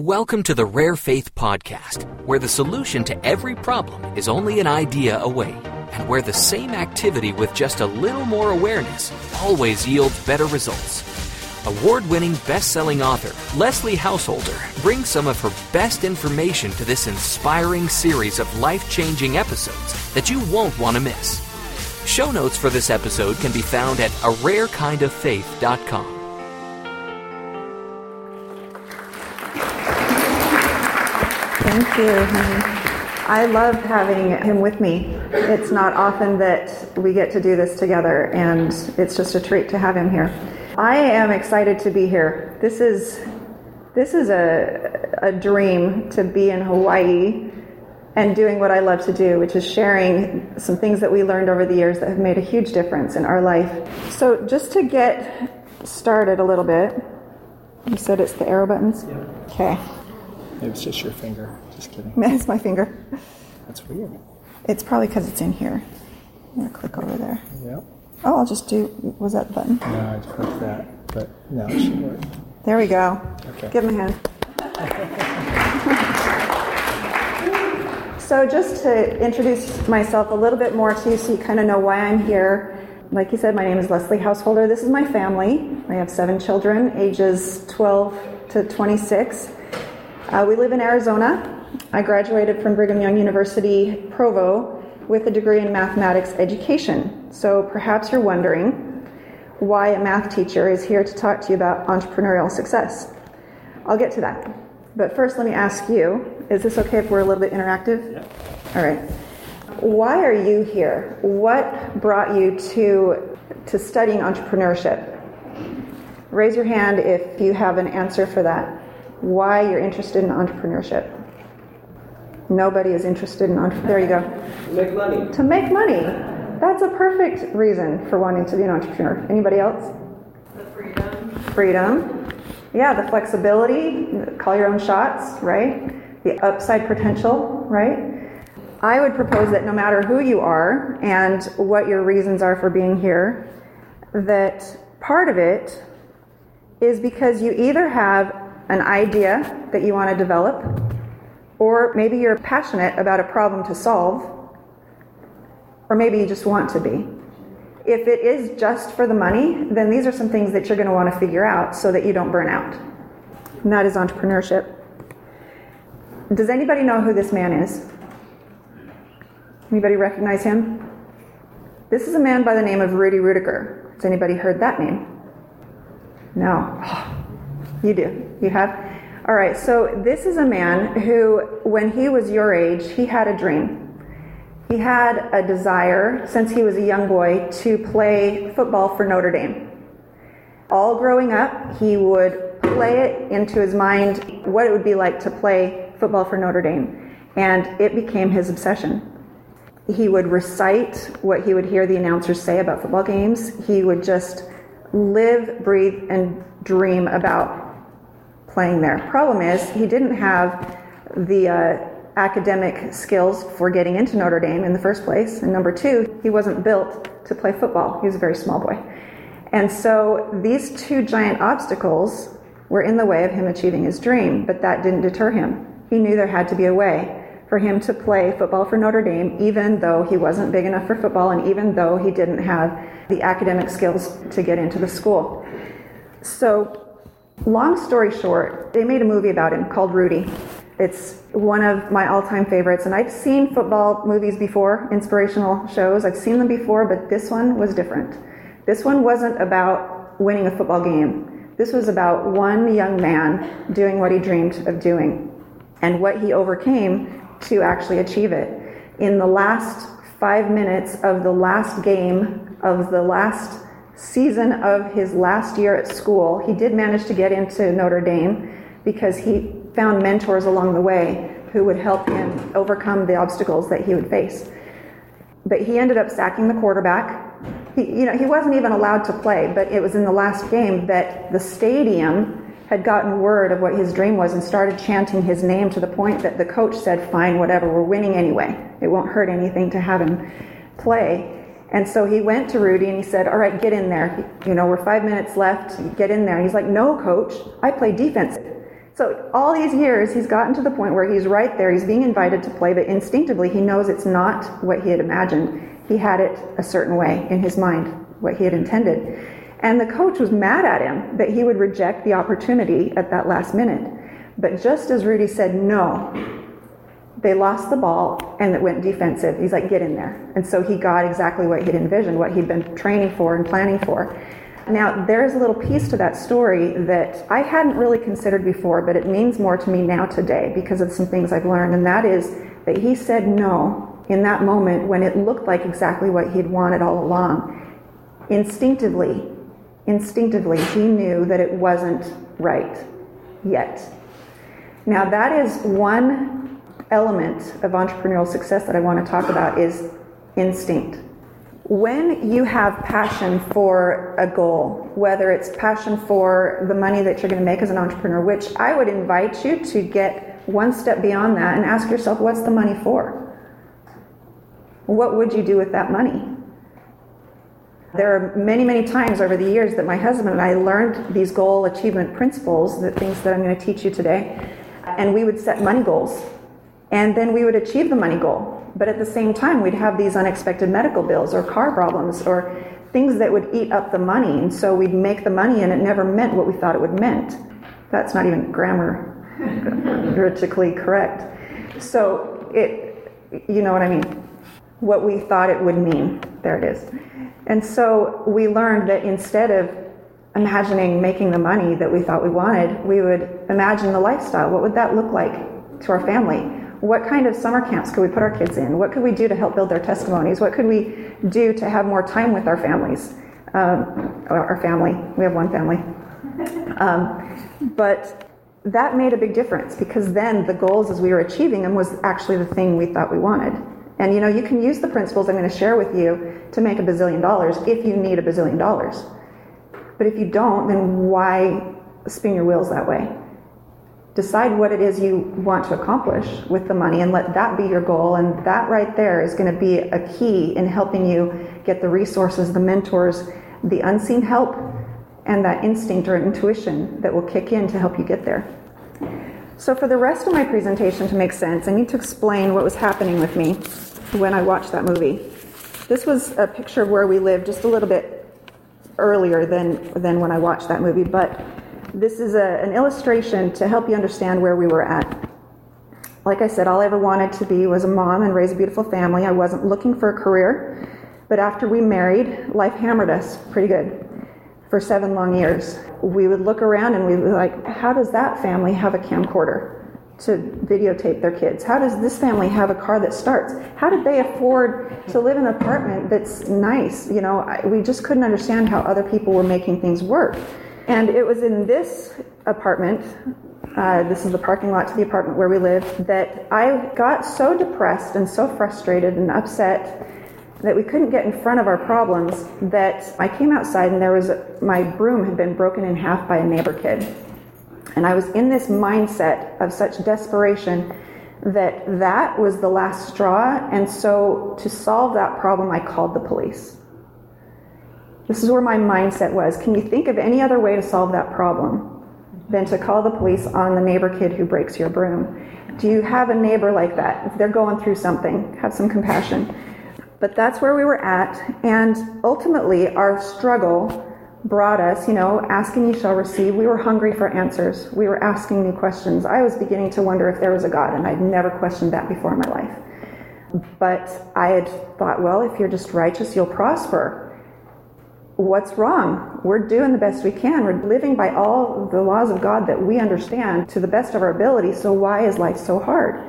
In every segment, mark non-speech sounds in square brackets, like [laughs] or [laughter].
Welcome to the Rare Faith Podcast, where the solution to every problem is only an idea away, and where the same activity with just a little more awareness always yields better results. Award winning best selling author Leslie Householder brings some of her best information to this inspiring series of life changing episodes that you won't want to miss. Show notes for this episode can be found at a Thank you. I love having him with me. It's not often that we get to do this together, and it's just a treat to have him here. I am excited to be here. This is this is a, a dream to be in Hawaii and doing what I love to do, which is sharing some things that we learned over the years that have made a huge difference in our life. So, just to get started a little bit, you said it's the arrow buttons? Yeah. Okay. Maybe it's just your finger. Just kidding. [laughs] It's my finger. That's weird. It's probably because it's in here. I'm going to click over there. Yep. Oh, I'll just do, was that the button? No, I just clicked that, but no, it should work. There we go. Okay. Give him a hand. so, just to introduce myself a little bit more to you so you kind of know why I'm here. Like you said, my name is Leslie Householder. This is my family. I have seven children, ages 12 to 26. Uh, we live in Arizona. I graduated from Brigham Young University, Provo, with a degree in mathematics education. So perhaps you're wondering why a math teacher is here to talk to you about entrepreneurial success. I'll get to that. But first, let me ask you is this okay if we're a little bit interactive? Yeah. All right. Why are you here? What brought you to, to studying entrepreneurship? Raise your hand if you have an answer for that why you're interested in entrepreneurship. Nobody is interested in entrepreneurship. There you go. To make money. To make money. That's a perfect reason for wanting to be an entrepreneur. Anybody else? The freedom. Freedom. Yeah, the flexibility, call your own shots, right? The upside potential, right? I would propose that no matter who you are and what your reasons are for being here, that part of it is because you either have an idea that you want to develop, or maybe you're passionate about a problem to solve, or maybe you just want to be. If it is just for the money, then these are some things that you're going to want to figure out so that you don't burn out. And that is entrepreneurship. Does anybody know who this man is? Anybody recognize him? This is a man by the name of Rudy Ruettiger. Has anybody heard that name? No. You do. You have? All right, so this is a man who, when he was your age, he had a dream. He had a desire, since he was a young boy, to play football for Notre Dame. All growing up, he would play it into his mind what it would be like to play football for Notre Dame, and it became his obsession. He would recite what he would hear the announcers say about football games. He would just live, breathe, and dream about playing there. Problem is, he didn't have the uh, academic skills for getting into Notre Dame in the first place. And number two, he wasn't built to play football. He was a very small boy. And so these two giant obstacles were in the way of him achieving his dream, but that didn't deter him. He knew there had to be a way for him to play football for Notre Dame, even though he wasn't big enough for football and even though he didn't have the academic skills to get into the school. So Long story short, they made a movie about him called Rudy. It's one of my all time favorites, and I've seen football movies before, inspirational shows. I've seen them before, but this one was different. This one wasn't about winning a football game. This was about one young man doing what he dreamed of doing and what he overcame to actually achieve it. In the last five minutes of the last game of the last season of his last year at school, he did manage to get into Notre Dame because he found mentors along the way who would help him overcome the obstacles that he would face. But he ended up sacking the quarterback. He, you know, he wasn't even allowed to play, but it was in the last game that the stadium had gotten word of what his dream was and started chanting his name to the point that the coach said, Fine, whatever, we're winning anyway. It won't hurt anything to have him play. And so he went to Rudy and he said, All right, get in there. You know, we're five minutes left. Get in there. He's like, No, coach, I play defense. So all these years, he's gotten to the point where he's right there. He's being invited to play, but instinctively, he knows it's not what he had imagined. He had it a certain way in his mind, what he had intended. And the coach was mad at him that he would reject the opportunity at that last minute. But just as Rudy said no, they lost the ball and it went defensive. He's like, get in there. And so he got exactly what he'd envisioned, what he'd been training for and planning for. Now, there's a little piece to that story that I hadn't really considered before, but it means more to me now today because of some things I've learned. And that is that he said no in that moment when it looked like exactly what he'd wanted all along. Instinctively, instinctively, he knew that it wasn't right yet. Now, that is one element of entrepreneurial success that I want to talk about is instinct. When you have passion for a goal, whether it's passion for the money that you're going to make as an entrepreneur, which I would invite you to get one step beyond that and ask yourself, what's the money for? What would you do with that money? There are many, many times over the years that my husband and I learned these goal achievement principles, the things that I'm going to teach you today, and we would set money goals. And then we would achieve the money goal. But at the same time, we'd have these unexpected medical bills or car problems or things that would eat up the money. And so we'd make the money and it never meant what we thought it would meant. That's not even grammar [laughs] grammatically correct. So it, you know what I mean? What we thought it would mean. There it is. And so we learned that instead of imagining making the money that we thought we wanted, we would imagine the lifestyle. What would that look like to our family? What kind of summer camps could we put our kids in? What could we do to help build their testimonies? What could we do to have more time with our families? Um, our family. We have one family. [laughs] Um, but that made a big difference because then the goals as we were achieving them was actually the thing we thought we wanted. And you know, you can use the principles I'm going to share with you to make a bazillion dollars if you need a bazillion dollars. But if you don't, then why spin your wheels that way? Decide what it is you want to accomplish with the money and let that be your goal. And that right there is going to be a key in helping you get the resources, the mentors, the unseen help, and that instinct or intuition that will kick in to help you get there. So, for the rest of my presentation to make sense, I need to explain what was happening with me when I watched that movie. This was a picture of where we lived just a little bit earlier than, than when I watched that movie, but this is a, an illustration to help you understand where we were at. Like I said, all I ever wanted to be was a mom and raise a beautiful family. I wasn't looking for a career, but after we married, life hammered us pretty good for seven long years. We would look around and we would be like, how does that family have a camcorder? to videotape their kids? How does this family have a car that starts? How did they afford to live in an apartment that's nice? You know, we just couldn't understand how other people were making things work. And it was in this apartment, uh, this is the parking lot to the apartment where we lived, that I got so depressed and so frustrated and upset that we couldn't get in front of our problems that I came outside and there was a, my broom had been broken in half by a neighbor kid. And I was in this mindset of such desperation that that was the last straw. And so to solve that problem, I called the police. This is where my mindset was. Can you think of any other way to solve that problem than to call the police on the neighbor kid who breaks your broom? Do you have a neighbor like that? If they're going through something, have some compassion. But that's where we were at. And ultimately, our struggle brought us, you know, asking you shall receive. We were hungry for answers. We were asking new questions. I was beginning to wonder if there was a God, and I'd never questioned that before in my life. But I had thought, well, if you're just righteous, you'll prosper what's wrong? We're doing the best we can. We're living by all the laws of God that we understand to the best of our ability. So why is life so hard?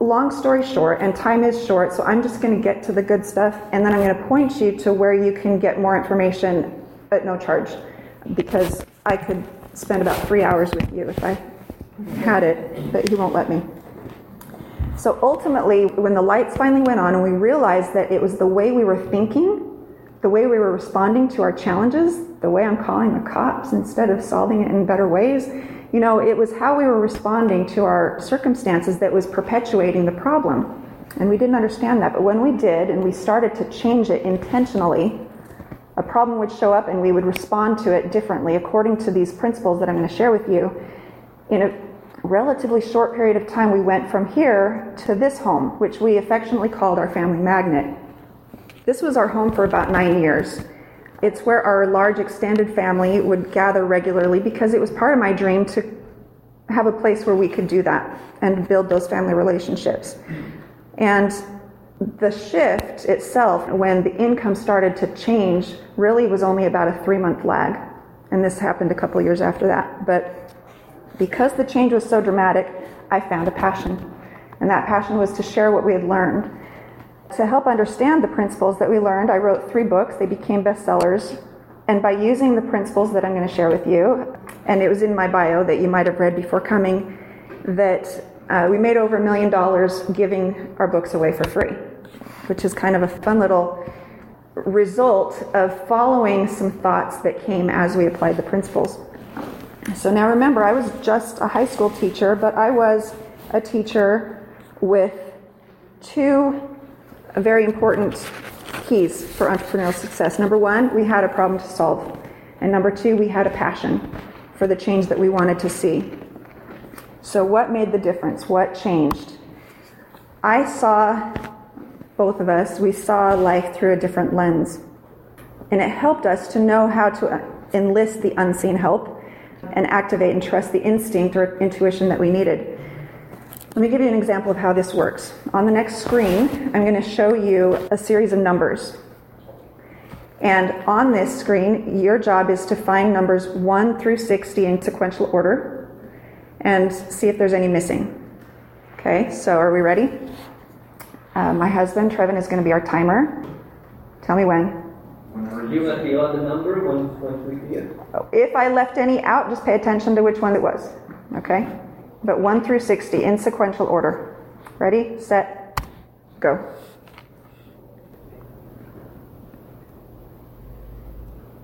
Long story short, and time is short, so I'm just going to get to the good stuff and then I'm going to point you to where you can get more information at no charge because I could spend about three hours with you if I had it, but he won't let me. So ultimately, when the lights finally went on and we realized that it was the way we were thinking the way we were responding to our challenges, the way I'm calling the cops instead of solving it in better ways, you know, it was how we were responding to our circumstances that was perpetuating the problem. And we didn't understand that. But when we did and we started to change it intentionally, a problem would show up and we would respond to it differently according to these principles that I'm going to share with you. in a relatively short period of time, we went from here to this home, which we affectionately called our family magnet. This was our home for about nine years. It's where our large extended family would gather regularly because it was part of my dream to have a place where we could do that and build those family relationships. And the shift itself, when the income started to change, really was only about a three month lag. And this happened a couple years after that. But because the change was so dramatic, I found a passion. And that passion was to share what we had learned. To help understand the principles that we learned, I wrote three books. They became bestsellers. And by using the principles that I'm going to share with you, and it was in my bio that you might have read before coming, that uh, we made over a million dollars giving our books away for free, which is kind of a fun little result of following some thoughts that came as we applied the principles. So now remember, I was just a high school teacher, but I was a teacher with two very important keys for entrepreneurial success. Number one, we had a problem to solve. And number two, we had a passion for the change that we wanted to see. So, what made the difference? What changed? I saw, both of us, we saw life through a different lens. And it helped us to know how to enlist the unseen help and activate and trust the instinct or intuition that we needed. Let me give you an example of how this works. On the next screen, I'm going to show you a series of numbers. And on this screen, your job is to find numbers 1 through 60 in sequential order and see if there's any missing. Okay, so are we ready? Uh, my husband, Trevin, is going to be our timer. Tell me when. You let the odd number, once, once we see. If I left any out, just pay attention to which one it was. Okay? But 1 through 60 in sequential order. Ready, set, go.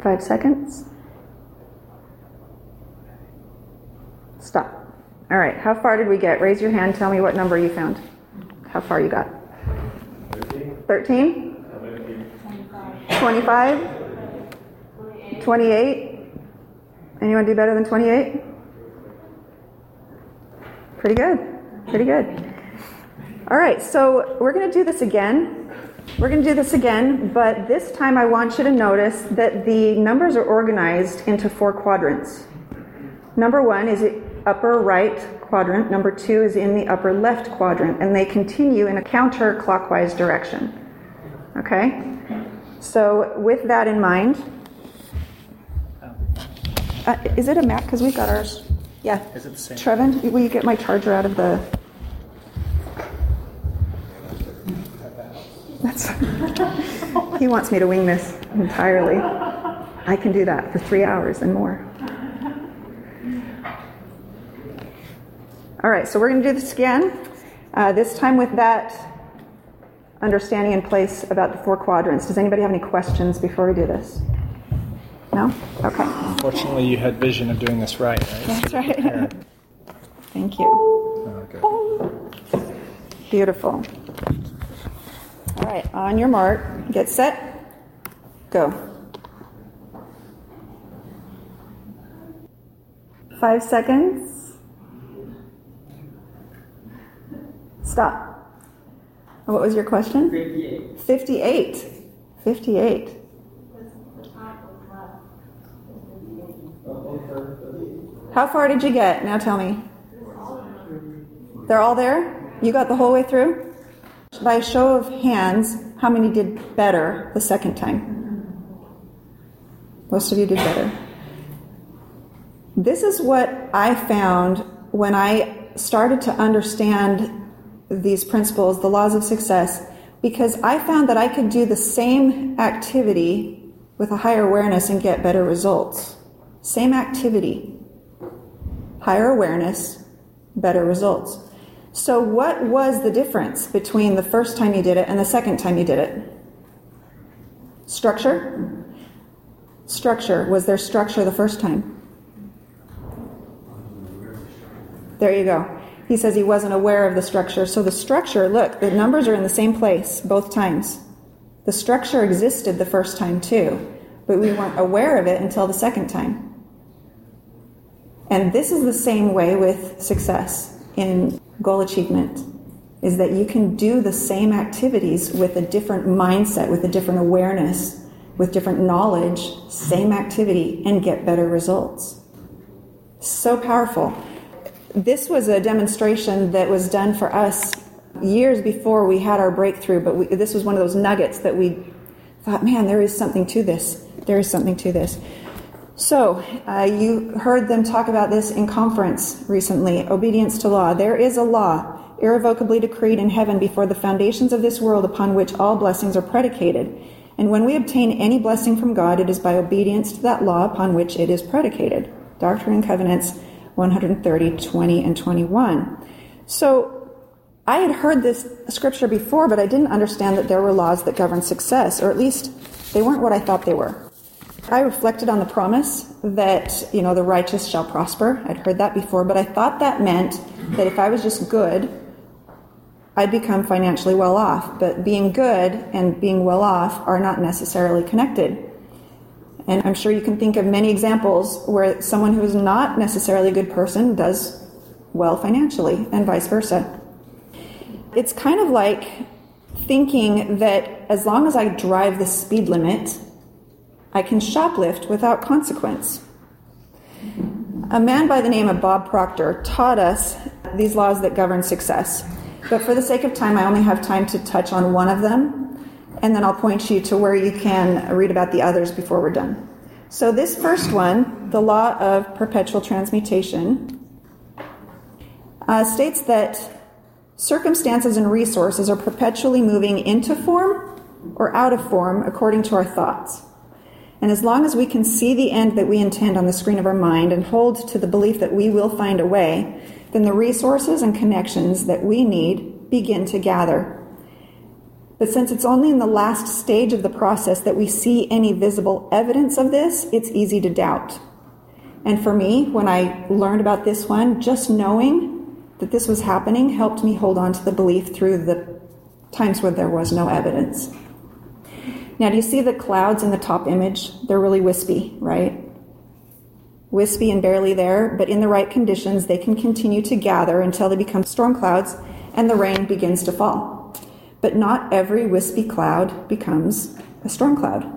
Five seconds. Stop. All right, how far did we get? Raise your hand, tell me what number you found. How far you got? 13? 25? 28? Anyone do better than 28? Pretty good. Pretty good. All right, so we're going to do this again. We're going to do this again, but this time I want you to notice that the numbers are organized into four quadrants. Number one is the upper right quadrant, number two is in the upper left quadrant, and they continue in a counterclockwise direction. Okay? So, with that in mind, uh, is it a map? Because we've got ours. Yeah. Is it the same? Trevin, will you get my charger out of the. That's. [laughs] he wants me to wing this entirely. I can do that for three hours and more. All right, so we're going to do this again. Uh, this time with that understanding in place about the four quadrants. Does anybody have any questions before we do this? No? Okay. Fortunately, you had vision of doing this right, right? That's right. Thank you. Oh. Beautiful. All right, on your mark, get set, go. Five seconds. Stop. What was your question? 58. 58. 58. How far did you get? Now tell me. They're all there? You got the whole way through? By a show of hands, how many did better the second time? Most of you did better. This is what I found when I started to understand these principles, the laws of success, because I found that I could do the same activity with a higher awareness and get better results. Same activity, higher awareness, better results. So, what was the difference between the first time you did it and the second time you did it? Structure? Structure. Was there structure the first time? There you go. He says he wasn't aware of the structure. So, the structure, look, the numbers are in the same place both times. The structure existed the first time too, but we weren't aware of it until the second time. And this is the same way with success in goal achievement is that you can do the same activities with a different mindset, with a different awareness, with different knowledge, same activity, and get better results. So powerful. This was a demonstration that was done for us years before we had our breakthrough, but we, this was one of those nuggets that we thought, man, there is something to this. There is something to this. So, uh, you heard them talk about this in conference recently obedience to law. There is a law irrevocably decreed in heaven before the foundations of this world upon which all blessings are predicated. And when we obtain any blessing from God, it is by obedience to that law upon which it is predicated. Doctrine and Covenants 130, 20, and 21. So, I had heard this scripture before, but I didn't understand that there were laws that govern success, or at least they weren't what I thought they were. I reflected on the promise that, you know, the righteous shall prosper. I'd heard that before, but I thought that meant that if I was just good, I'd become financially well off. But being good and being well off are not necessarily connected. And I'm sure you can think of many examples where someone who is not necessarily a good person does well financially, and vice versa. It's kind of like thinking that as long as I drive the speed limit, I can shoplift without consequence. A man by the name of Bob Proctor taught us these laws that govern success. But for the sake of time, I only have time to touch on one of them, and then I'll point you to where you can read about the others before we're done. So, this first one, the law of perpetual transmutation, uh, states that circumstances and resources are perpetually moving into form or out of form according to our thoughts. And as long as we can see the end that we intend on the screen of our mind and hold to the belief that we will find a way, then the resources and connections that we need begin to gather. But since it's only in the last stage of the process that we see any visible evidence of this, it's easy to doubt. And for me, when I learned about this one, just knowing that this was happening helped me hold on to the belief through the times where there was no evidence. Now, do you see the clouds in the top image? They're really wispy, right? wispy and barely there, but in the right conditions, they can continue to gather until they become storm clouds and the rain begins to fall. But not every wispy cloud becomes a storm cloud.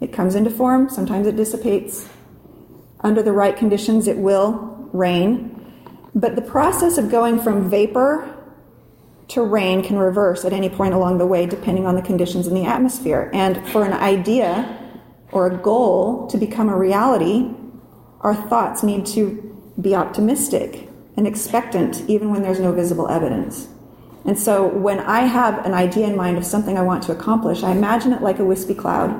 It comes into form, sometimes it dissipates. Under the right conditions, it will rain. But the process of going from vapor to rain can reverse at any point along the way, depending on the conditions in the atmosphere. And for an idea or a goal to become a reality, our thoughts need to be optimistic and expectant even when there's no visible evidence. And so when I have an idea in mind of something I want to accomplish, I imagine it like a wispy cloud.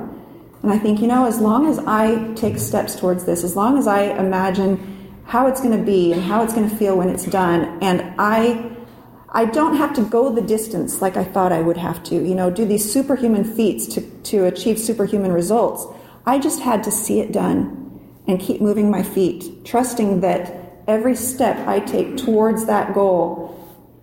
And I think, you know, as long as I take steps towards this, as long as I imagine how it's going to be and how it's going to feel when it's done, and I I don't have to go the distance like I thought I would have to, you know, do these superhuman feats to, to achieve superhuman results. I just had to see it done and keep moving my feet, trusting that every step I take towards that goal,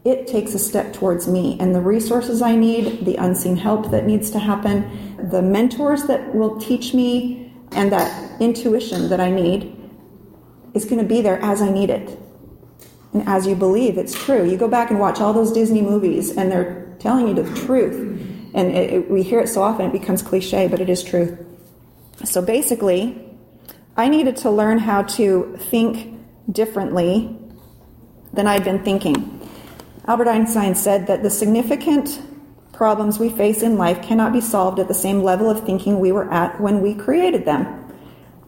it takes a step towards me. And the resources I need, the unseen help that needs to happen, the mentors that will teach me, and that intuition that I need is going to be there as I need it. And as you believe it's true. You go back and watch all those Disney movies, and they're telling you the truth. And it, it, we hear it so often, it becomes cliche, but it is truth. So basically, I needed to learn how to think differently than I'd been thinking. Albert Einstein said that the significant problems we face in life cannot be solved at the same level of thinking we were at when we created them.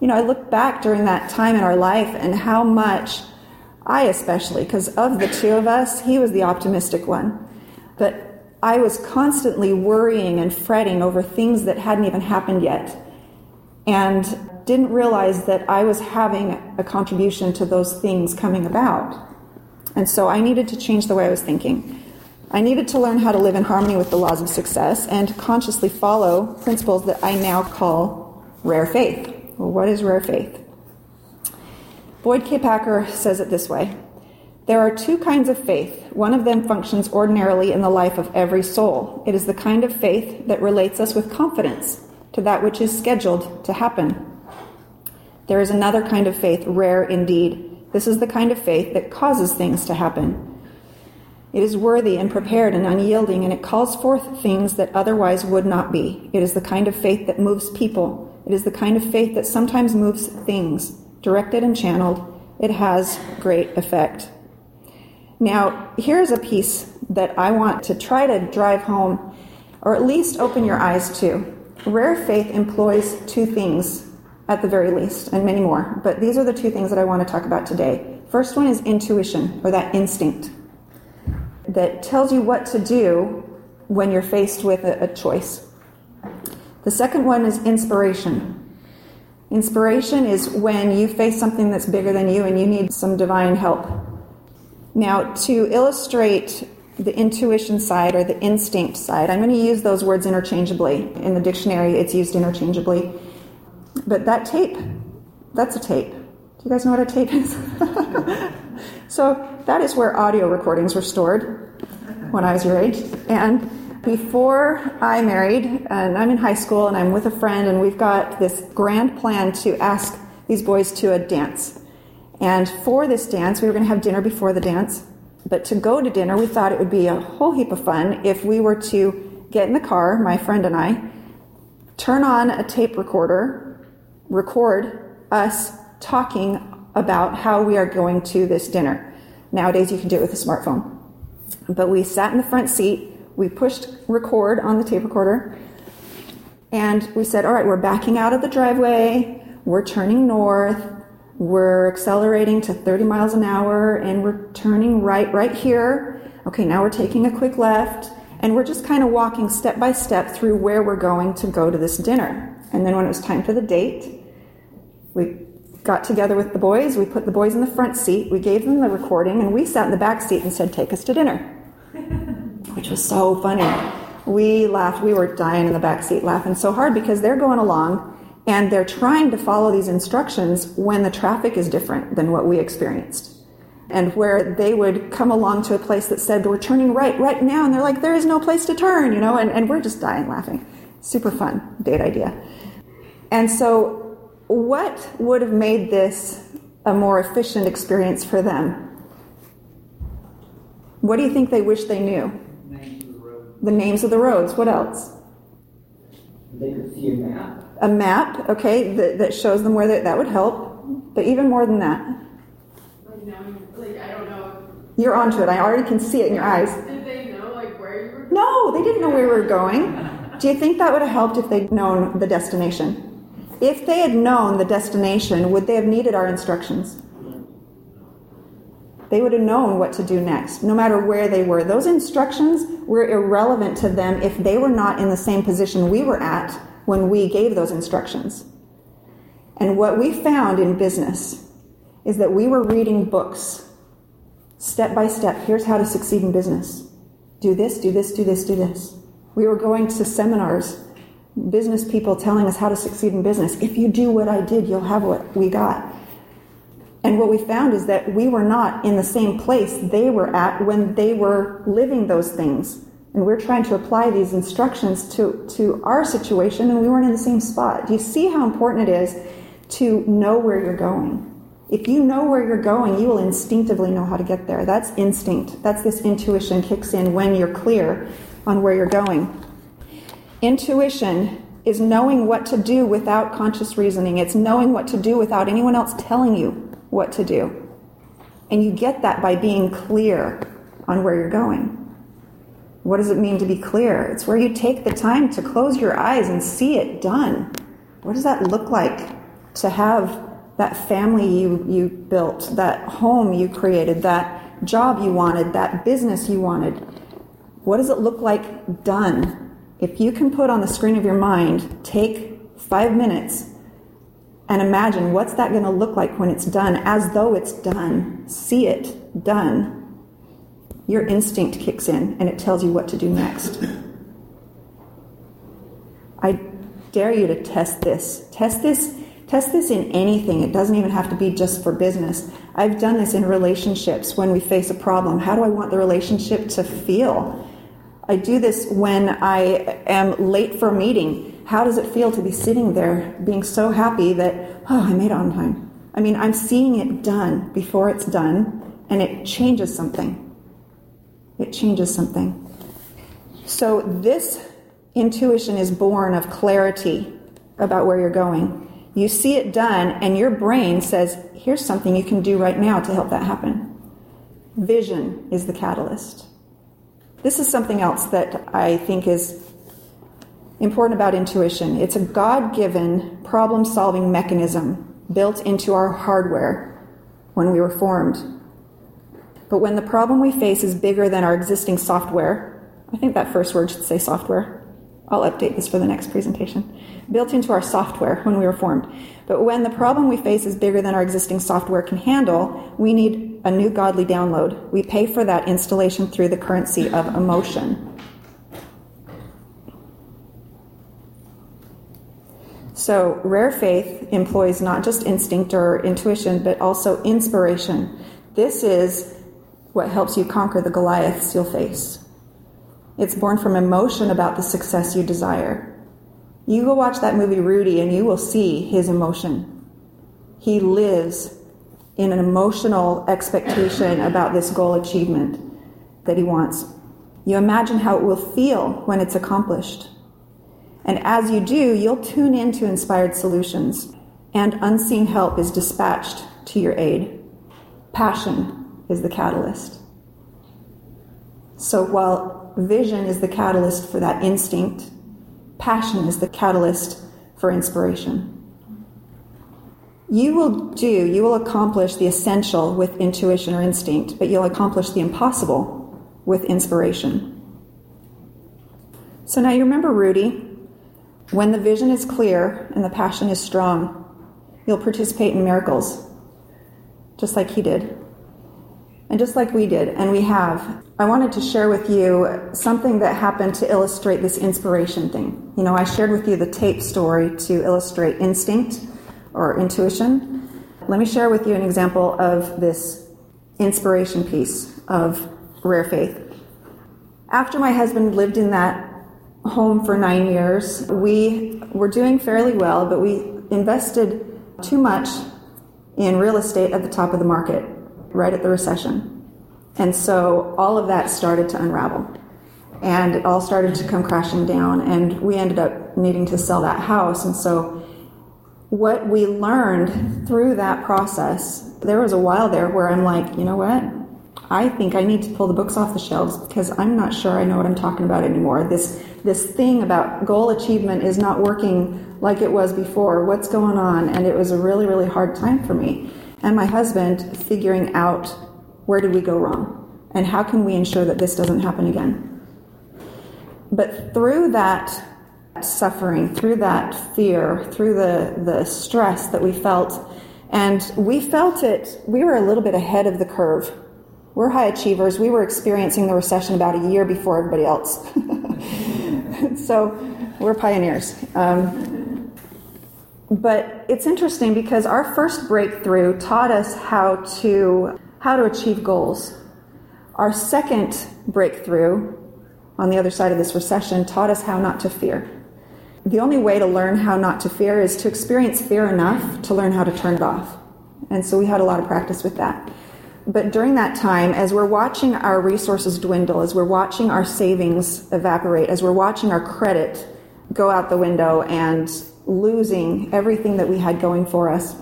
You know, I look back during that time in our life and how much I, especially, because of the two of us, he was the optimistic one. But I was constantly worrying and fretting over things that hadn't even happened yet and didn't realize that I was having a contribution to those things coming about. And so I needed to change the way I was thinking. I needed to learn how to live in harmony with the laws of success and consciously follow principles that I now call rare faith. Well, what is rare faith? Boyd K. Packer says it this way There are two kinds of faith. One of them functions ordinarily in the life of every soul. It is the kind of faith that relates us with confidence to that which is scheduled to happen. There is another kind of faith, rare indeed. This is the kind of faith that causes things to happen. It is worthy and prepared and unyielding, and it calls forth things that otherwise would not be. It is the kind of faith that moves people. It is the kind of faith that sometimes moves things. Directed and channeled, it has great effect. Now, here's a piece that I want to try to drive home, or at least open your eyes to. Rare faith employs two things, at the very least, and many more, but these are the two things that I want to talk about today. First one is intuition, or that instinct that tells you what to do when you're faced with a, a choice. The second one is inspiration. Inspiration is when you face something that's bigger than you and you need some divine help. Now, to illustrate the intuition side or the instinct side, I'm going to use those words interchangeably. In the dictionary, it's used interchangeably. But that tape, that's a tape. Do you guys know what a tape is? [laughs] so, that is where audio recordings were stored when I was your age. And before I married, and I'm in high school and I'm with a friend, and we've got this grand plan to ask these boys to a dance. And for this dance, we were going to have dinner before the dance. But to go to dinner, we thought it would be a whole heap of fun if we were to get in the car, my friend and I, turn on a tape recorder, record us talking about how we are going to this dinner. Nowadays, you can do it with a smartphone. But we sat in the front seat, we pushed record on the tape recorder, and we said, All right, we're backing out of the driveway, we're turning north, we're accelerating to 30 miles an hour, and we're turning right right here. Okay, now we're taking a quick left, and we're just kind of walking step by step through where we're going to go to this dinner. And then when it was time for the date, we got together with the boys. We put the boys in the front seat. We gave them the recording, and we sat in the back seat and said, Take us to dinner, [laughs] which was so funny. We laughed. We were dying in the back seat laughing so hard because they're going along and they're trying to follow these instructions when the traffic is different than what we experienced. And where they would come along to a place that said, We're turning right right now. And they're like, There is no place to turn, you know, and, and we're just dying laughing. Super fun date idea. And so what would have made this a more efficient experience for them? What do you think they wish they knew? The names of the roads. What else? They could see a map. A map, okay, that, that shows them where they, that would help. But even more than that, Like now, like I don't know. you're onto it. I already can see it in your eyes. Did they know like where you were? No, they didn't know where we were going. [laughs] Do you think that would have helped if they'd known the destination? If they had known the destination, would they have needed our instructions? They would have known what to do next, no matter where they were. Those instructions were irrelevant to them if they were not in the same position we were at when we gave those instructions. And what we found in business is that we were reading books step by step. Here's how to succeed in business do this, do this, do this, do this. We were going to seminars business people telling us how to succeed in business. If you do what I did, you'll have what we got. And what we found is that we were not in the same place they were at when they were living those things. And we're trying to apply these instructions to, to our situation, and we weren't in the same spot. Do you see how important it is to know where you're going? If you know where you're going, you will instinctively know how to get there. That's instinct. That's this intuition kicks in when you're clear on where you're going. Intuition is knowing what to do without conscious reasoning. It's knowing what to do without anyone else telling you what to do. And you get that by being clear on where you're going. What does it mean to be clear? It's where you take the time to close your eyes and see it done. What does that look like to have that family you, you built, that home you created, that job you wanted, that business you wanted? What does it look like done? If you can put on the screen of your mind, take five minutes and imagine what's that going to look like when it's done, as though it's done. See it done. Your instinct kicks in and it tells you what to do next. I dare you to test this. Test this. Test this in anything. It doesn't even have to be just for business. I've done this in relationships when we face a problem. How do I want the relationship to feel? I do this when I am late for a meeting. how does it feel to be sitting there being so happy that, oh, I made it on time? I mean, I'm seeing it done before it's done, and it changes something. It changes something. So, this intuition is born of clarity about where you're going. You see it done, and your brain says, here's something you can do right now to help that happen. Vision is the catalyst. This is something else that I think is important about intuition. It's a God given problem solving mechanism built into our hardware when we were formed. But when the problem we face is bigger than our existing software, I think that first word should say software. I'll update this for the next presentation. Built into our software when we were formed. But when the problem we face is bigger than our existing software can handle, we need a new godly download. We pay for that installation through the currency of emotion. So, rare faith employs not just instinct or intuition, but also inspiration. This is what helps you conquer the Goliaths you'll face. It's born from emotion about the success you desire. You go watch that movie Rudy and you will see his emotion. He lives in an emotional expectation about this goal achievement that he wants. You imagine how it will feel when it's accomplished. And as you do, you'll tune into inspired solutions, and unseen help is dispatched to your aid. Passion is the catalyst. So while vision is the catalyst for that instinct, passion is the catalyst for inspiration. You will do, you will accomplish the essential with intuition or instinct, but you'll accomplish the impossible with inspiration. So now you remember Rudy. When the vision is clear and the passion is strong, you'll participate in miracles, just like he did. And just like we did, and we have, I wanted to share with you something that happened to illustrate this inspiration thing. You know, I shared with you the tape story to illustrate instinct or intuition. Let me share with you an example of this inspiration piece of rare faith. After my husband lived in that home for nine years, we were doing fairly well, but we invested too much in real estate at the top of the market right at the recession. And so all of that started to unravel. And it all started to come crashing down, and we ended up needing to sell that house. And so, what we learned through that process, there was a while there where I'm like, you know what? I think I need to pull the books off the shelves because I'm not sure I know what I'm talking about anymore. This this thing about goal achievement is not working like it was before. What's going on? And it was a really really hard time for me and my husband figuring out where did we go wrong and how can we ensure that this doesn't happen again. But through that suffering, through that fear, through the, the stress that we felt, and we felt it, we were a little bit ahead of the curve. We're high achievers. We were experiencing the recession about a year before everybody else. [laughs] so we're pioneers. Um, but it's interesting because our first breakthrough taught us how to how to achieve goals. Our second breakthrough on the other side of this recession taught us how not to fear. The only way to learn how not to fear is to experience fear enough to learn how to turn it off. And so we had a lot of practice with that. But during that time, as we're watching our resources dwindle, as we're watching our savings evaporate, as we're watching our credit go out the window and losing everything that we had going for us.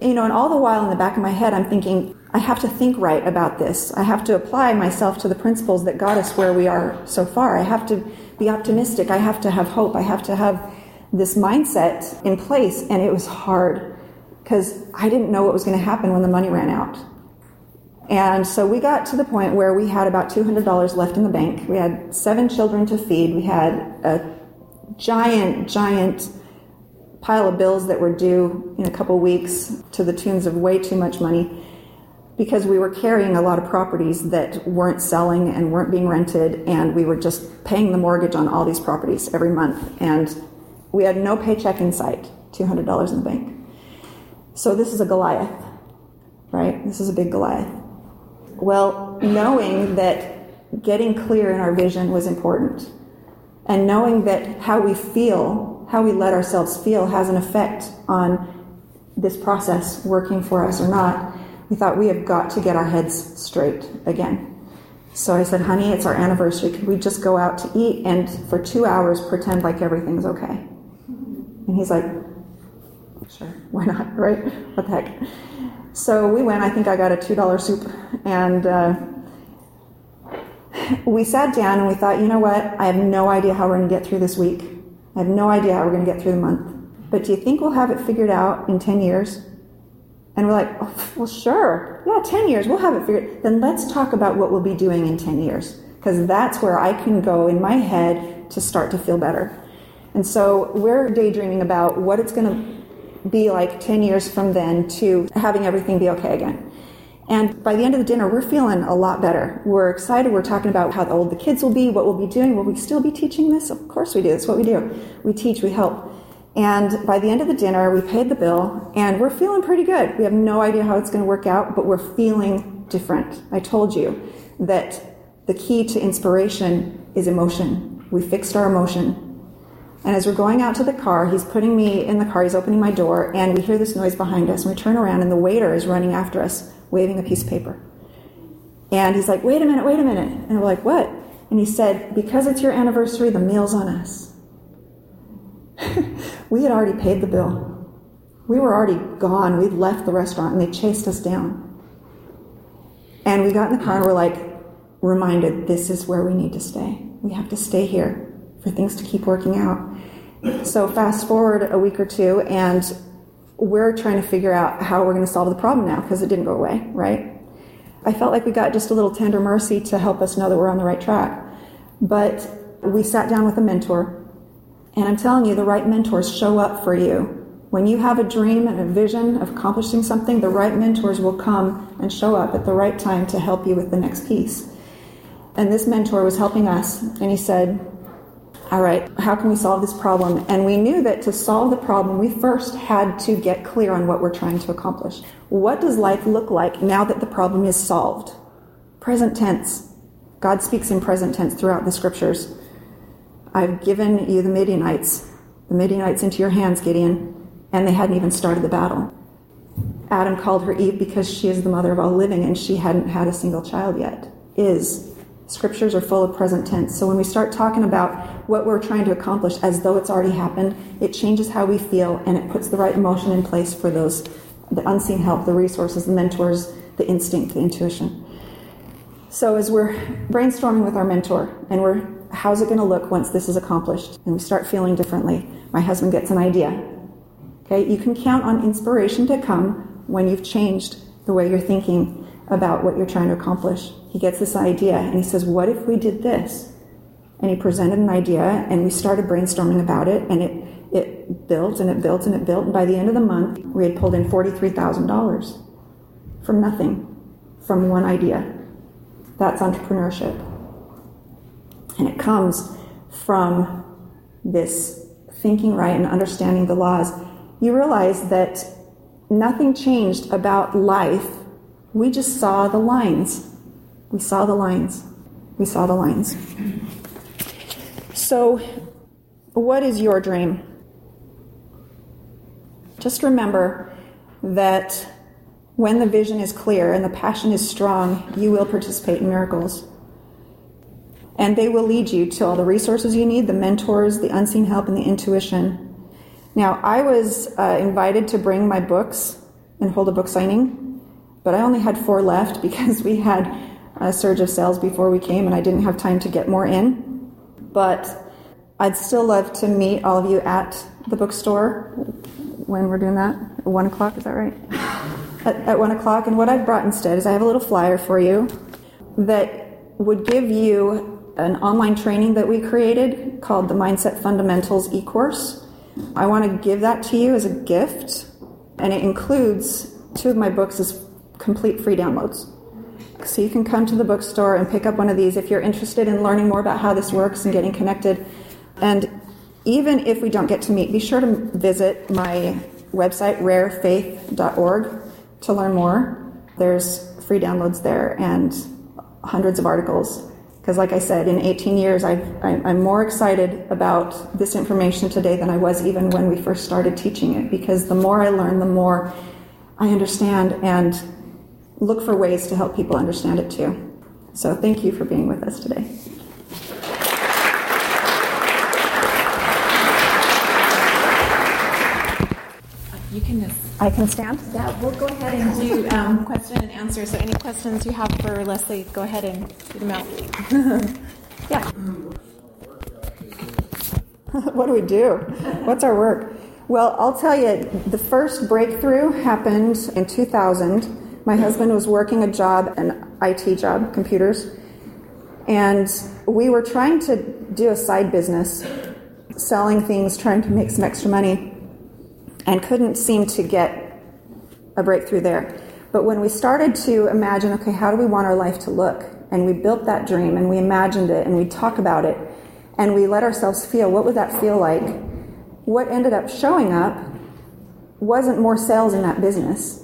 You know, and all the while in the back of my head, I'm thinking, I have to think right about this. I have to apply myself to the principles that got us where we are so far. I have to be optimistic. I have to have hope. I have to have this mindset in place. And it was hard because I didn't know what was going to happen when the money ran out. And so we got to the point where we had about $200 left in the bank. We had seven children to feed. We had a giant, giant pile of bills that were due in a couple weeks to the tunes of way too much money because we were carrying a lot of properties that weren't selling and weren't being rented, and we were just paying the mortgage on all these properties every month. And we had no paycheck in sight, $200 in the bank. So this is a Goliath, right? This is a big Goliath. Well, knowing that getting clear in our vision was important, and knowing that how we feel how we let ourselves feel has an effect on this process working for us or not, we thought we have got to get our heads straight again. So I said, honey, it's our anniversary. Could we just go out to eat and for two hours pretend like everything's okay? And he's like, sure, why not, [laughs] right? What the heck? So we went. I think I got a $2 soup. And uh, we sat down and we thought, you know what? I have no idea how we're going to get through this week. I have no idea how we're going to get through the month. But do you think we'll have it figured out in 10 years? And we're like, oh, well, sure. Yeah, 10 years, we'll have it figured. Then let's talk about what we'll be doing in 10 years. Because that's where I can go in my head to start to feel better. And so we're daydreaming about what it's going to be like 10 years from then to having everything be okay again. And by the end of the dinner, we're feeling a lot better. We're excited. We're talking about how old the kids will be, what we'll be doing. Will we still be teaching this? Of course we do. That's what we do. We teach, we help. And by the end of the dinner, we paid the bill and we're feeling pretty good. We have no idea how it's going to work out, but we're feeling different. I told you that the key to inspiration is emotion. We fixed our emotion. And as we're going out to the car, he's putting me in the car, he's opening my door, and we hear this noise behind us. And we turn around, and the waiter is running after us, waving a piece of paper. And he's like, Wait a minute, wait a minute. And we're like, What? And he said, Because it's your anniversary, the meal's on us. [laughs] we had already paid the bill. We were already gone. We'd left the restaurant and they chased us down. And we got in the car and we're like, reminded this is where we need to stay. We have to stay here for things to keep working out. So, fast forward a week or two, and we're trying to figure out how we're going to solve the problem now because it didn't go away, right? I felt like we got just a little tender mercy to help us know that we're on the right track. But we sat down with a mentor and I'm telling you, the right mentors show up for you. When you have a dream and a vision of accomplishing something, the right mentors will come and show up at the right time to help you with the next piece. And this mentor was helping us, and he said, All right, how can we solve this problem? And we knew that to solve the problem, we first had to get clear on what we're trying to accomplish. What does life look like now that the problem is solved? Present tense. God speaks in present tense throughout the scriptures. I've given you the Midianites, the Midianites into your hands, Gideon, and they hadn't even started the battle. Adam called her Eve because she is the mother of all living and she hadn't had a single child yet. Is. Scriptures are full of present tense. So when we start talking about what we're trying to accomplish as though it's already happened, it changes how we feel and it puts the right emotion in place for those the unseen help, the resources, the mentors, the instinct, the intuition. So as we're brainstorming with our mentor and we're how's it going to look once this is accomplished? And we start feeling differently. My husband gets an idea. Okay, you can count on inspiration to come when you've changed the way you're thinking about what you're trying to accomplish. He gets this idea and he says, What if we did this? And he presented an idea and we started brainstorming about it and it, it built and it built and it built. And by the end of the month, we had pulled in $43,000 from nothing, from one idea. That's entrepreneurship. And it comes from this thinking right and understanding the laws. You realize that nothing changed about life. We just saw the lines. We saw the lines. We saw the lines. So, what is your dream? Just remember that when the vision is clear and the passion is strong, you will participate in miracles and they will lead you to all the resources you need the mentors, the unseen help, and the intuition. Now, I was uh, invited to bring my books and hold a book signing, but I only had four left because we had a surge of sales before we came and I didn't have time to get more in. But I'd still love to meet all of you at the bookstore when we're doing that. One o'clock, is that right? [sighs] At, at one o'clock. And what I've brought instead is I have a little flyer for you that would give you an online training that we created called the Mindset Fundamentals e course. I want to give that to you as a gift, and it includes two of my books as complete free downloads. So you can come to the bookstore and pick up one of these if you're interested in learning more about how this works and getting connected. And even if we don't get to meet, be sure to visit my website, rarefaith.org, to learn more. There's free downloads there and hundreds of articles Because, like I said, in 18 years, I'm I'm more excited about this information today than I was even when we first started teaching it. Because the more I learn, the more I understand and look for ways to help people understand it too. So, thank you for being with us today. You can I can stand? yeah, we'll go ahead and do um, question and answer. So, any questions you have for Leslie, go ahead and shoot them out. [laughs] Yeah. [laughs] what do we do? What's our work? Well, I'll tell you, the first breakthrough happened in 2000. My husband was working a job, an IT job, computers, and we were trying to do a side business, selling things, trying to make some extra money, and couldn't seem to get a breakthrough there. But when we started to imagine, okay, how do we want our life to look? And we built that dream and we imagined it and we talk about it and we let ourselves feel what would that feel like? What ended up showing up wasn't more sales in that business.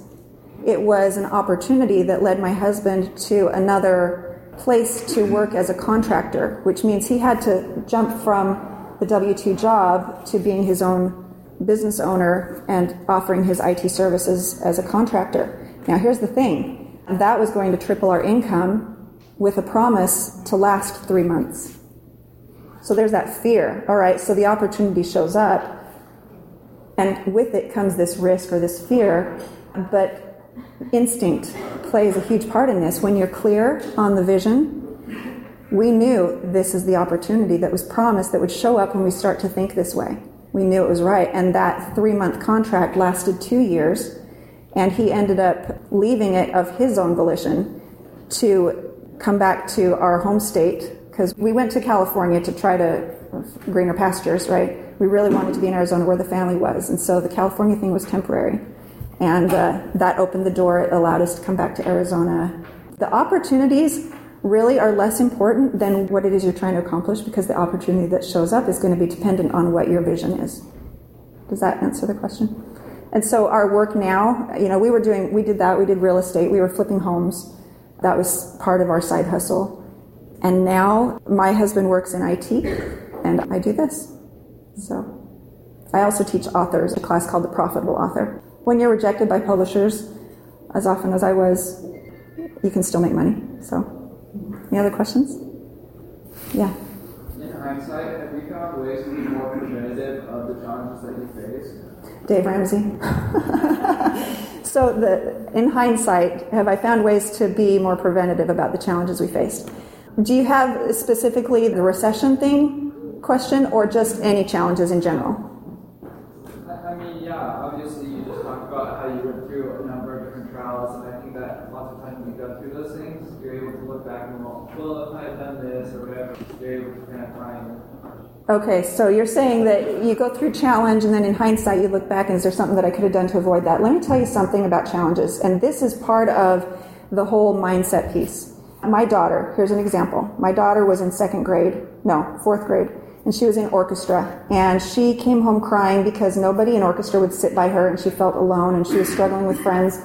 It was an opportunity that led my husband to another place to work as a contractor, which means he had to jump from the W 2 job to being his own business owner and offering his IT services as a contractor. Now, here's the thing that was going to triple our income with a promise to last three months. So there's that fear. All right, so the opportunity shows up, and with it comes this risk or this fear, but instinct plays a huge part in this. When you're clear on the vision, we knew this is the opportunity that was promised that would show up when we start to think this way. We knew it was right. And that three month contract lasted two years, and he ended up leaving it of his own volition to come back to our home state because we went to California to try to greener pastures, right? We really wanted to be in Arizona where the family was. And so the California thing was temporary. And uh, that opened the door, it allowed us to come back to Arizona. The opportunities really are less important than what it is you're trying to accomplish because the opportunity that shows up is going to be dependent on what your vision is. Does that answer the question? And so our work now, you know, we were doing, we did that, we did real estate, we were flipping homes. That was part of our side hustle. And now my husband works in IT and I do this. So I also teach authors a class called The Profitable Author. When you're rejected by publishers, as often as I was, you can still make money. So, any other questions? Yeah. In hindsight, have you found ways to be more preventative of the challenges that you face? Dave Ramsey. [laughs] so, the, in hindsight, have I found ways to be more preventative about the challenges we faced? Do you have specifically the recession thing question or just any challenges in general? About how you went through a number of different trials, and I think that lots of times when you go through those things, you're able to look back and go, well, if I had done this or whatever, you're able to kind of find. Okay, so you're saying that you go through challenge and then in hindsight you look back and is there something that I could have done to avoid that? Let me tell you something about challenges, and this is part of the whole mindset piece. My daughter, here's an example. My daughter was in second grade, no, fourth grade, and she was in orchestra. And she came home crying because nobody in orchestra would sit by her and she felt alone and she was struggling with friends.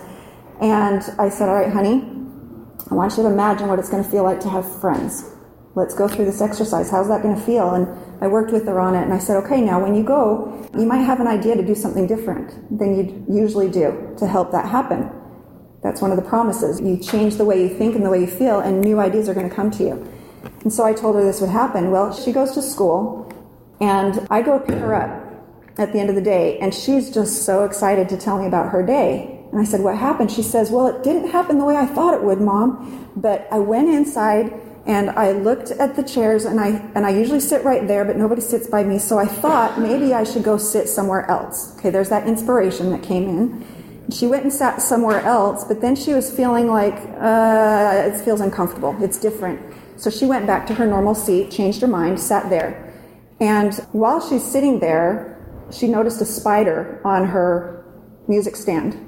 And I said, All right, honey, I want you to imagine what it's going to feel like to have friends. Let's go through this exercise. How's that going to feel? And I worked with her on it and I said, Okay, now when you go, you might have an idea to do something different than you'd usually do to help that happen. That's one of the promises. You change the way you think and the way you feel, and new ideas are going to come to you. And so I told her this would happen. Well, she goes to school, and I go pick her up at the end of the day, and she's just so excited to tell me about her day. And I said, What happened? She says, Well, it didn't happen the way I thought it would, Mom. But I went inside and I looked at the chairs and I and I usually sit right there, but nobody sits by me. So I thought maybe I should go sit somewhere else. Okay, there's that inspiration that came in. She went and sat somewhere else, but then she was feeling like uh, it feels uncomfortable. It's different. So she went back to her normal seat, changed her mind, sat there. And while she's sitting there, she noticed a spider on her music stand.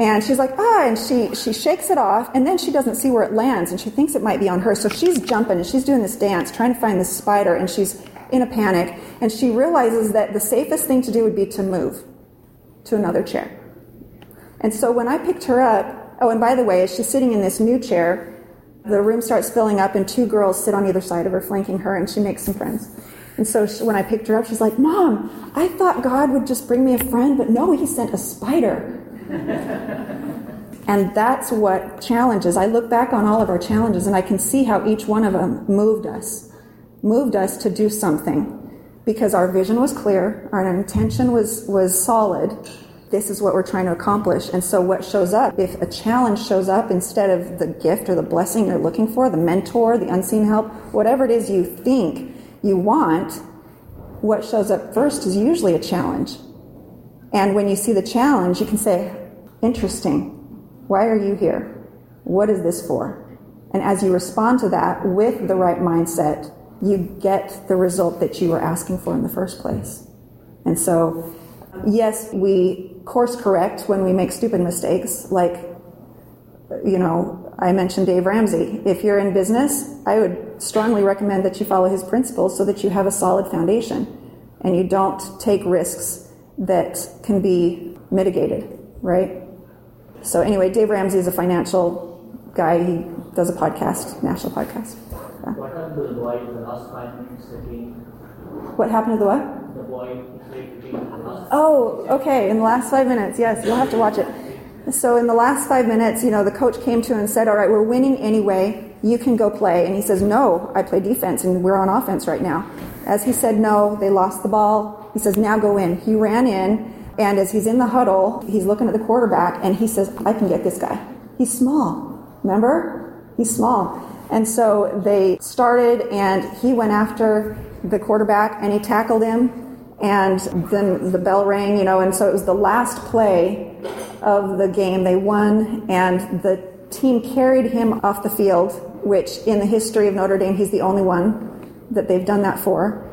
And she's like, ah, and she, she shakes it off, and then she doesn't see where it lands, and she thinks it might be on her. So she's jumping and she's doing this dance, trying to find this spider, and she's in a panic. And she realizes that the safest thing to do would be to move to another chair. And so when I picked her up, oh, and by the way, she's sitting in this new chair, The room starts filling up, and two girls sit on either side of her, flanking her, and she makes some friends. And so she, when I picked her up, she's like, Mom, I thought God would just bring me a friend, but no, He sent a spider. [laughs] and that's what challenges. I look back on all of our challenges, and I can see how each one of them moved us, moved us to do something because our vision was clear, our intention was, was solid. This is what we're trying to accomplish. And so, what shows up, if a challenge shows up instead of the gift or the blessing you're looking for, the mentor, the unseen help, whatever it is you think you want, what shows up first is usually a challenge. And when you see the challenge, you can say, Interesting. Why are you here? What is this for? And as you respond to that with the right mindset, you get the result that you were asking for in the first place. And so, yes, we course correct when we make stupid mistakes, like, you know, I mentioned Dave Ramsey. If you're in business, I would strongly recommend that you follow his principles so that you have a solid foundation and you don't take risks that can be mitigated, right? So, anyway, Dave Ramsey is a financial guy. He does a podcast, national podcast. Yeah. What happened to the boy in the last five minutes? What happened to the what? Oh, okay. In the last five minutes, yes, you'll have to watch it. So in the last five minutes, you know, the coach came to him and said, "All right, we're winning anyway. You can go play." And he says, "No, I play defense, and we're on offense right now." As he said no, they lost the ball. He says, "Now go in." He ran in, and as he's in the huddle, he's looking at the quarterback, and he says, "I can get this guy. He's small. Remember, he's small." And so they started, and he went after the quarterback, and he tackled him, and then the bell rang, you know, and so it was the last play of the game. They won, and the team carried him off the field, which in the history of Notre Dame, he's the only one that they've done that for.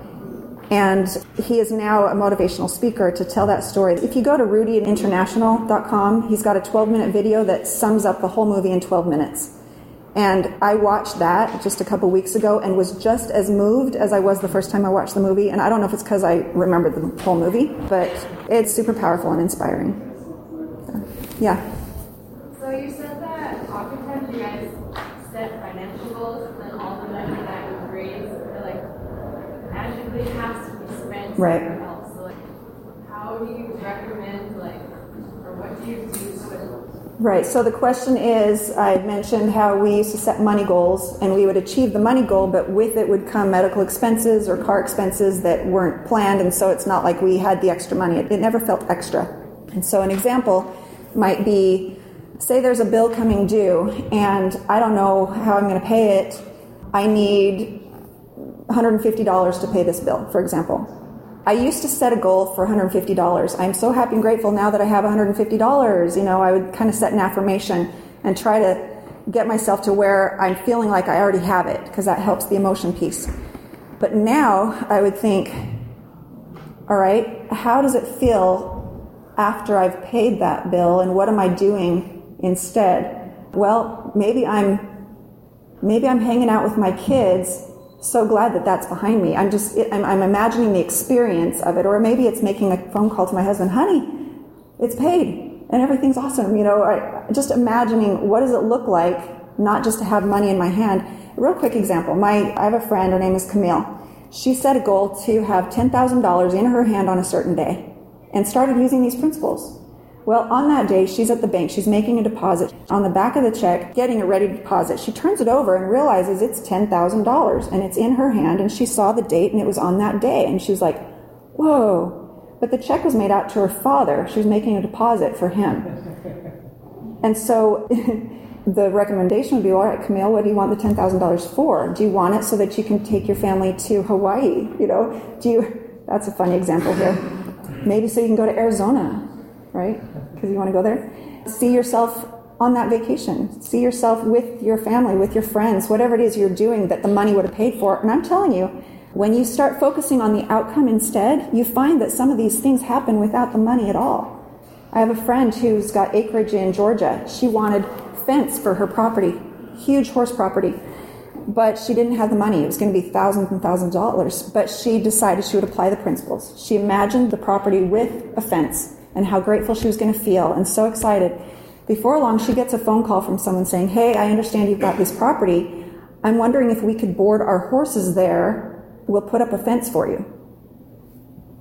And he is now a motivational speaker to tell that story. If you go to rudyinternational.com, he's got a 12 minute video that sums up the whole movie in 12 minutes. And I watched that just a couple weeks ago and was just as moved as I was the first time I watched the movie. And I don't know if it's because I remembered the whole movie, but it's super powerful and inspiring. So, yeah. So you said that oftentimes you guys set financial goals and then all the money that you raise, like magically has to be spent Right. somewhere else. So like, how do you recommend like, or what do you do so it Right. So the question is I mentioned how we used to set money goals and we would achieve the money goal, but with it would come medical expenses or car expenses that weren't planned. And so it's not like we had the extra money. It, it never felt extra. And so an example might be say there's a bill coming due and I don't know how I'm going to pay it. I need $150 to pay this bill, for example. I used to set a goal for $150. I'm so happy and grateful now that I have $150. You know, I would kind of set an affirmation and try to get myself to where I'm feeling like I already have it because that helps the emotion piece. But now I would think, all right, how does it feel after I've paid that bill and what am I doing instead? Well, maybe I'm maybe I'm hanging out with my kids so glad that that's behind me. I'm just, I'm, I'm, imagining the experience of it, or maybe it's making a phone call to my husband, honey, it's paid and everything's awesome. You know, I, just imagining what does it look like, not just to have money in my hand. Real quick example. My, I have a friend, her name is Camille. She set a goal to have $10,000 in her hand on a certain day and started using these principles. Well, on that day, she's at the bank. She's making a deposit. On the back of the check, getting a ready to deposit, she turns it over and realizes it's $10,000 and it's in her hand. And she saw the date and it was on that day. And she's like, whoa. But the check was made out to her father. She was making a deposit for him. [laughs] And so [laughs] the recommendation would be all right, Camille, what do you want the $10,000 for? Do you want it so that you can take your family to Hawaii? You know, do you, that's a funny example here. [laughs] Maybe so you can go to Arizona right? Because you want to go there. See yourself on that vacation. See yourself with your family, with your friends, whatever it is you're doing that the money would have paid for. And I'm telling you, when you start focusing on the outcome instead, you find that some of these things happen without the money at all. I have a friend who's got acreage in Georgia. She wanted fence for her property, huge horse property, but she didn't have the money. It was going to be thousands and thousands of dollars. But she decided she would apply the principles. She imagined the property with a fence and how grateful she was going to feel and so excited. Before long, she gets a phone call from someone saying, Hey, I understand you've got this property. I'm wondering if we could board our horses there. We'll put up a fence for you.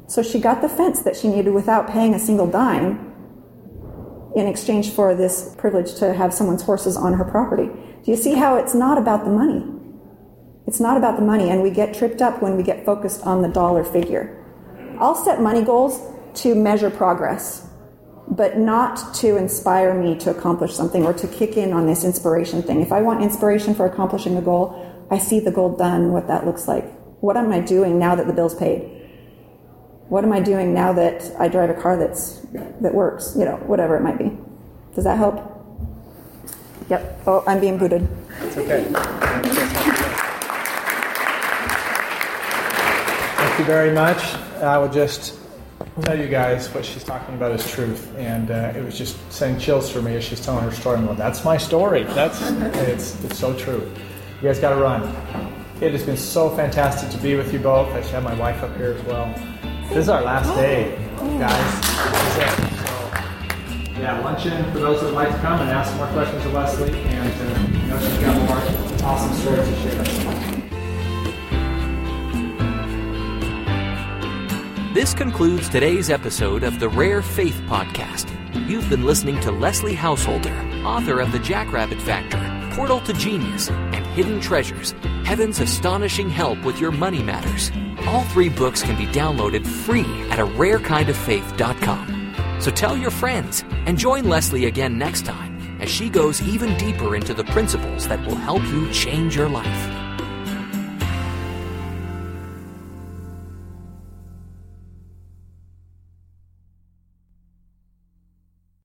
So she got the fence that she needed without paying a single dime in exchange for this privilege to have someone's horses on her property. Do you see how it's not about the money? It's not about the money, and we get tripped up when we get focused on the dollar figure. I'll set money goals to measure progress, but not to inspire me to accomplish something or to kick in on this inspiration thing. If I want inspiration for accomplishing a goal, I see the goal done, what that looks like. What am I doing now that the bill's paid? What am I doing now that I drive a car that's that works? You know, whatever it might be. Does that help? Yep. Oh, I'm being booted. It's okay. Thank you very much. I will just tell you guys what she's talking about is truth, and uh, it was just sending chills through me as she's telling her story. I'm going, "That's my story. That's it's it's so true." You guys got to run. It has been so fantastic to be with you both. I should have my wife up here as well. This is our last day, guys. So, yeah, luncheon for those that would like to come and ask more questions of Leslie, and uh, you know she's got more awesome stories to share. This concludes today's episode of the Rare Faith Podcast. You've been listening to Leslie Householder, author of The Jackrabbit Factor, Portal to Genius, and Hidden Treasures Heaven's Astonishing Help with Your Money Matters. All three books can be downloaded free at a rarekindoffaith.com. So tell your friends and join Leslie again next time as she goes even deeper into the principles that will help you change your life.